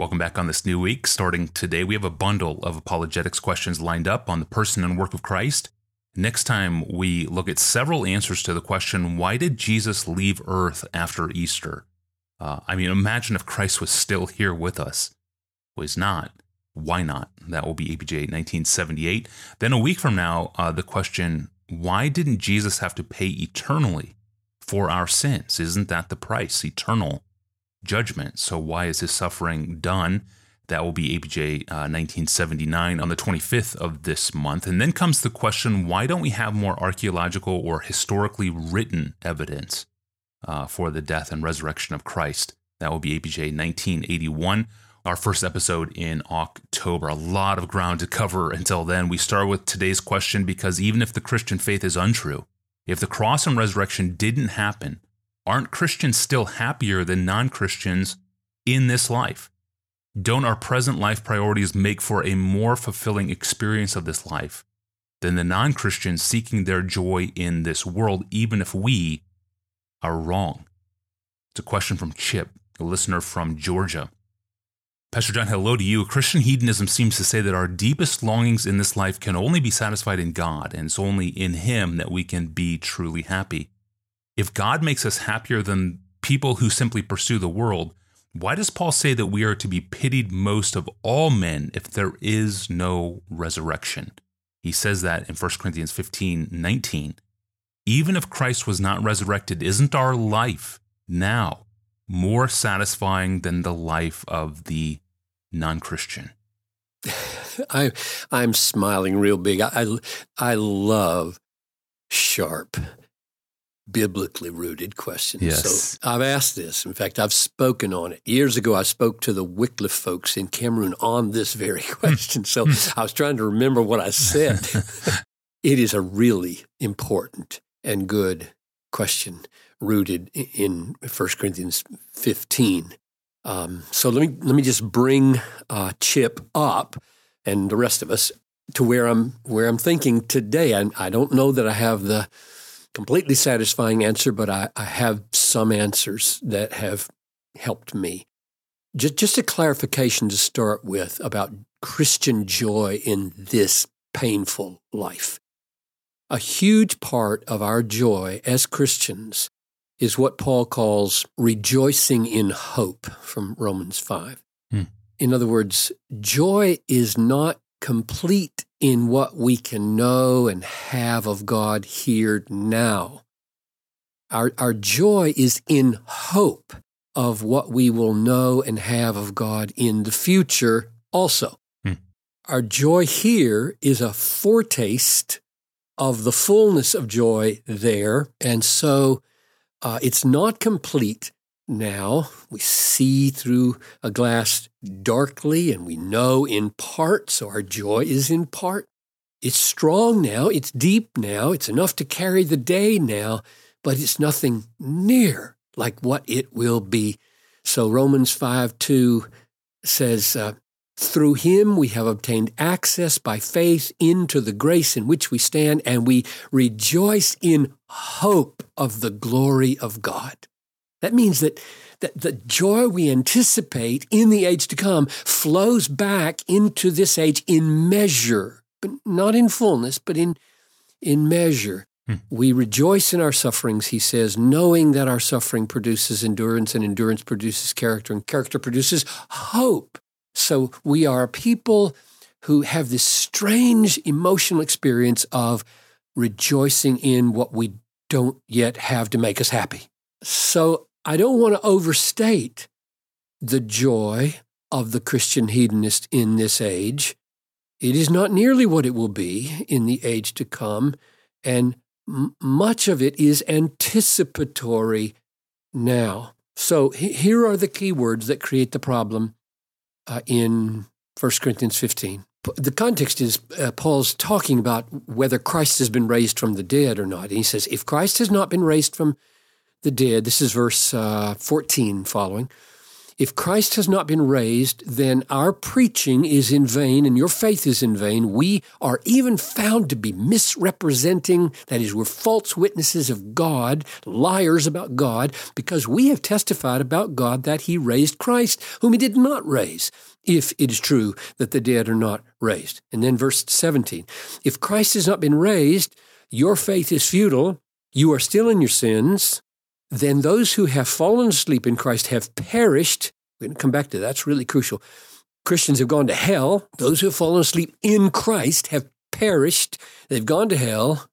Welcome back on this new week. Starting today, we have a bundle of apologetics questions lined up on the person and work of Christ. Next time, we look at several answers to the question why did Jesus leave earth after Easter? Uh, I mean, imagine if Christ was still here with us. Well, he's not. Why not? That will be APJ 1978. Then a week from now, uh, the question why didn't Jesus have to pay eternally for our sins? Isn't that the price? Eternal judgment. So why is his suffering done? That will be APJ uh, 1979 on the 25th of this month. And then comes the question why don't we have more archaeological or historically written evidence uh, for the death and resurrection of Christ? That will be APJ 1981, our first episode in October. A lot of ground to cover until then. We start with today's question because even if the Christian faith is untrue, if the cross and resurrection didn't happen, Aren't Christians still happier than non Christians in this life? Don't our present life priorities make for a more fulfilling experience of this life than the non Christians seeking their joy in this world, even if we are wrong? It's a question from Chip, a listener from Georgia. Pastor John, hello to you. Christian hedonism seems to say that our deepest longings in this life can only be satisfied in God, and it's only in Him that we can be truly happy. If God makes us happier than people who simply pursue the world, why does Paul say that we are to be pitied most of all men if there is no resurrection? He says that in 1 Corinthians 15 19. Even if Christ was not resurrected, isn't our life now more satisfying than the life of the non Christian? I, I'm smiling real big. I, I, I love sharp biblically rooted questions. Yes. So I've asked this. In fact, I've spoken on it. Years ago, I spoke to the Wycliffe folks in Cameroon on this very question. so I was trying to remember what I said. it is a really important and good question rooted in 1 Corinthians 15. Um, so let me let me just bring uh, Chip up and the rest of us to where I'm where I'm thinking today. I, I don't know that I have the completely satisfying answer, but I, I have some answers that have helped me. Just, just a clarification to start with about Christian joy in this painful life. A huge part of our joy as Christians is what Paul calls rejoicing in hope from Romans 5. Hmm. In other words, joy is not complete in what we can know and have of God here now. Our, our joy is in hope of what we will know and have of God in the future also. Hmm. Our joy here is a foretaste of the fullness of joy there. And so uh, it's not complete now. We see through a glass darkly and we know in part, so our joy is in part. It's strong now, it's deep now, it's enough to carry the day now, but it's nothing near like what it will be. So Romans 5 2 says, uh, through him we have obtained access by faith into the grace in which we stand, and we rejoice in hope of the glory of God. That means that, that the joy we anticipate in the age to come flows back into this age in measure, but not in fullness, but in, in measure. Hmm. We rejoice in our sufferings, he says, knowing that our suffering produces endurance, and endurance produces character, and character produces hope. So we are people who have this strange emotional experience of rejoicing in what we don't yet have to make us happy. So I don't want to overstate the joy of the Christian hedonist in this age. It is not nearly what it will be in the age to come, and m- much of it is anticipatory now. So h- here are the key words that create the problem uh, in 1 Corinthians 15. The context is uh, Paul's talking about whether Christ has been raised from the dead or not. And he says, if Christ has not been raised from the dead, this is verse uh, 14 following. if Christ has not been raised, then our preaching is in vain and your faith is in vain. We are even found to be misrepresenting, that is, we're false witnesses of God, liars about God, because we have testified about God that he raised Christ, whom he did not raise, if it is true that the dead are not raised. And then verse 17 If Christ has not been raised, your faith is futile, you are still in your sins then those who have fallen asleep in Christ have perished. We're going to come back to that. That's really crucial. Christians have gone to hell. Those who have fallen asleep in Christ have perished. They've gone to hell.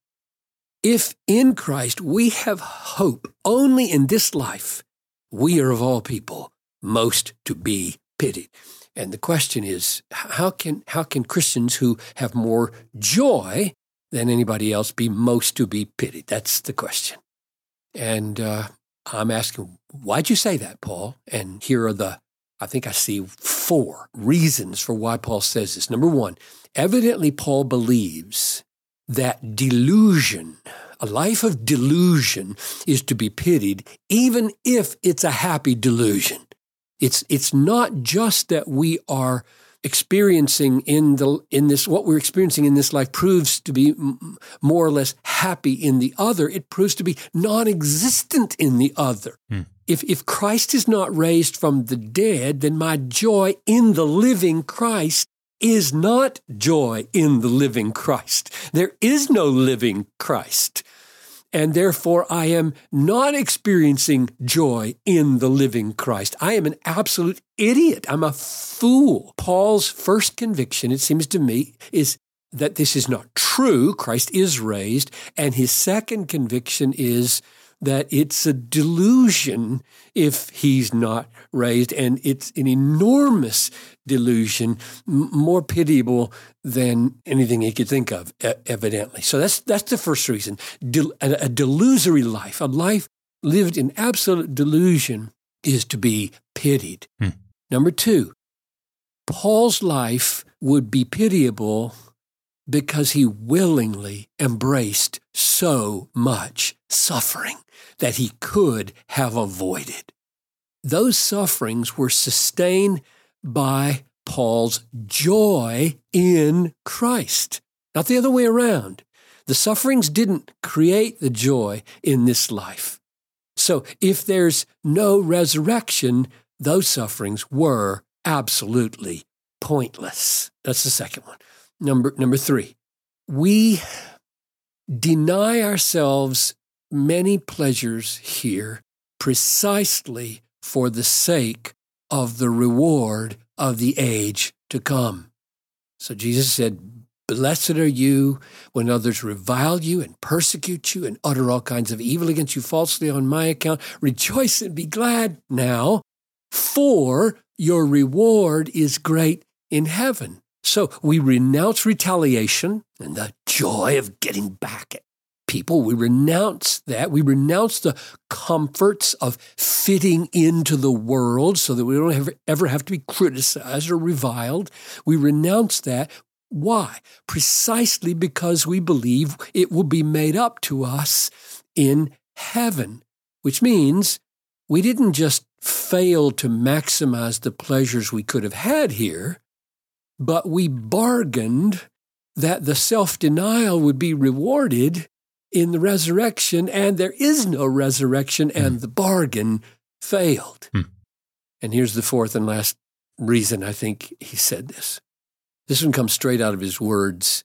If in Christ we have hope only in this life, we are of all people most to be pitied. And the question is, how can, how can Christians who have more joy than anybody else be most to be pitied? That's the question. And uh, I'm asking, why'd you say that, Paul? And here are the, I think I see four reasons for why Paul says this. Number one, evidently, Paul believes that delusion, a life of delusion, is to be pitied, even if it's a happy delusion. It's, it's not just that we are experiencing in the in this what we're experiencing in this life proves to be more or less happy in the other. It proves to be non-existent in the other. Hmm. if if Christ is not raised from the dead then my joy in the living Christ is not joy in the living Christ. There is no living Christ and therefore I am not experiencing joy in the living Christ. I am an absolute idiot. I'm a fool. Paul's first conviction, it seems to me, is that this is not true. Christ is raised. And his second conviction is that it's a delusion if he's not raised, and it's an enormous delusion, m- more pitiable than anything he could think of, e- evidently. So that's that's the first reason. De- a, a delusory life, a life lived in absolute delusion, is to be pitied. Hmm. Number two, Paul's life would be pitiable because he willingly embraced so much suffering that he could have avoided. Those sufferings were sustained by Paul's joy in Christ, not the other way around. The sufferings didn't create the joy in this life. So if there's no resurrection, those sufferings were absolutely pointless. That's the second one. Number, number three, we deny ourselves many pleasures here precisely for the sake of the reward of the age to come. So Jesus said, Blessed are you when others revile you and persecute you and utter all kinds of evil against you falsely on my account. Rejoice and be glad now, for your reward is great in heaven. So we renounce retaliation and the joy of getting back at people. We renounce that. We renounce the comforts of fitting into the world so that we don't ever, have to be criticized or reviled. We renounce that. Why? Precisely because we believe it will be made up to us in heaven, which means we didn't just fail to maximize the pleasures we could have had here but we bargained that the self denial would be rewarded in the resurrection, and there is no resurrection, and mm. the bargain failed. Mm. And here's the fourth and last reason I think he said this. This one comes straight out of his words.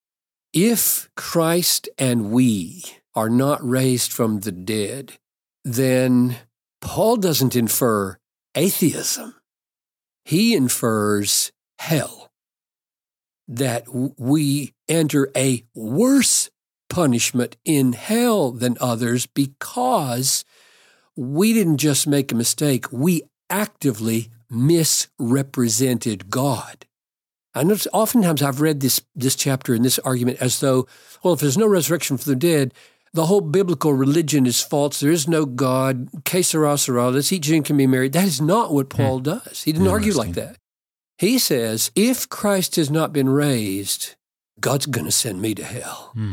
If Christ and we are not raised from the dead, then Paul doesn't infer atheism. He infers hell that we enter a worse punishment in hell than others because we didn't just make a mistake, we actively misrepresented God. I know oftentimes I've read this, this chapter and this argument as though, well, if there's no resurrection for the dead, the whole biblical religion is false. There is no God. Que sera, sera. Let's eat, drink, and be married. That is not what Paul hmm. does. He didn't argue like that. He says, if Christ has not been raised, God's going to send me to hell hmm.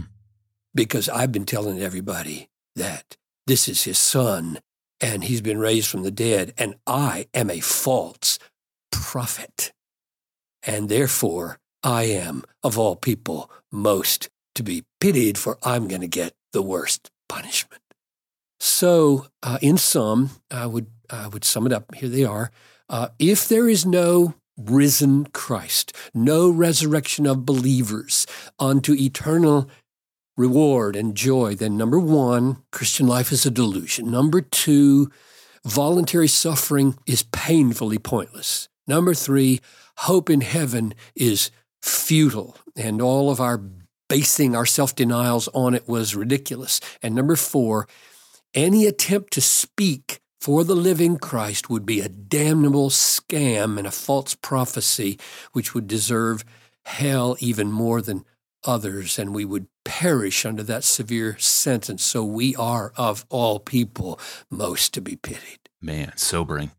because I've been telling everybody that this is his son and he's been raised from the dead, and I am a false prophet. And therefore, I am, of all people, most to be pitied, for I'm going to get the worst punishment. So, uh, in sum, I would, I would sum it up. Here they are. Uh, if there is no risen Christ, no resurrection of believers unto eternal reward and joy, then number one, Christian life is a delusion. Number two, voluntary suffering is painfully pointless. Number three, hope in heaven is futile, and all of our basing our self denials on it was ridiculous. And number four, any attempt to speak for the living Christ would be a damnable scam and a false prophecy, which would deserve hell even more than others, and we would perish under that severe sentence. So we are, of all people, most to be pitied. Man, sobering.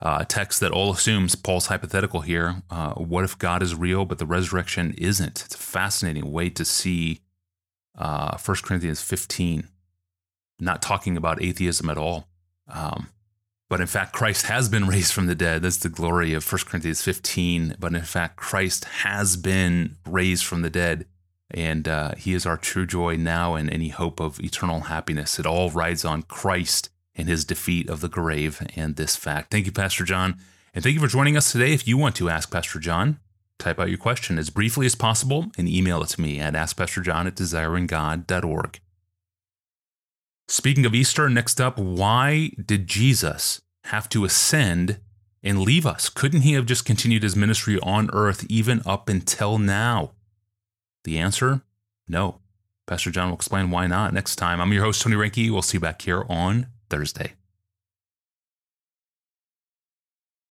Uh, a text that all assumes Paul's hypothetical here. Uh, what if God is real, but the resurrection isn't? It's a fascinating way to see uh, 1 Corinthians 15, not talking about atheism at all. Um, but in fact, Christ has been raised from the dead. That's the glory of 1 Corinthians 15. But in fact, Christ has been raised from the dead, and uh, he is our true joy now and any hope of eternal happiness. It all rides on Christ and his defeat of the grave and this fact. Thank you, Pastor John. And thank you for joining us today. If you want to ask Pastor John, type out your question as briefly as possible and email it to me at askpastorjohn at desiringgod.org. Speaking of Easter, next up, why did Jesus have to ascend and leave us? Couldn't he have just continued his ministry on earth even up until now? The answer no. Pastor John will explain why not next time. I'm your host, Tony Reinke. We'll see you back here on Thursday.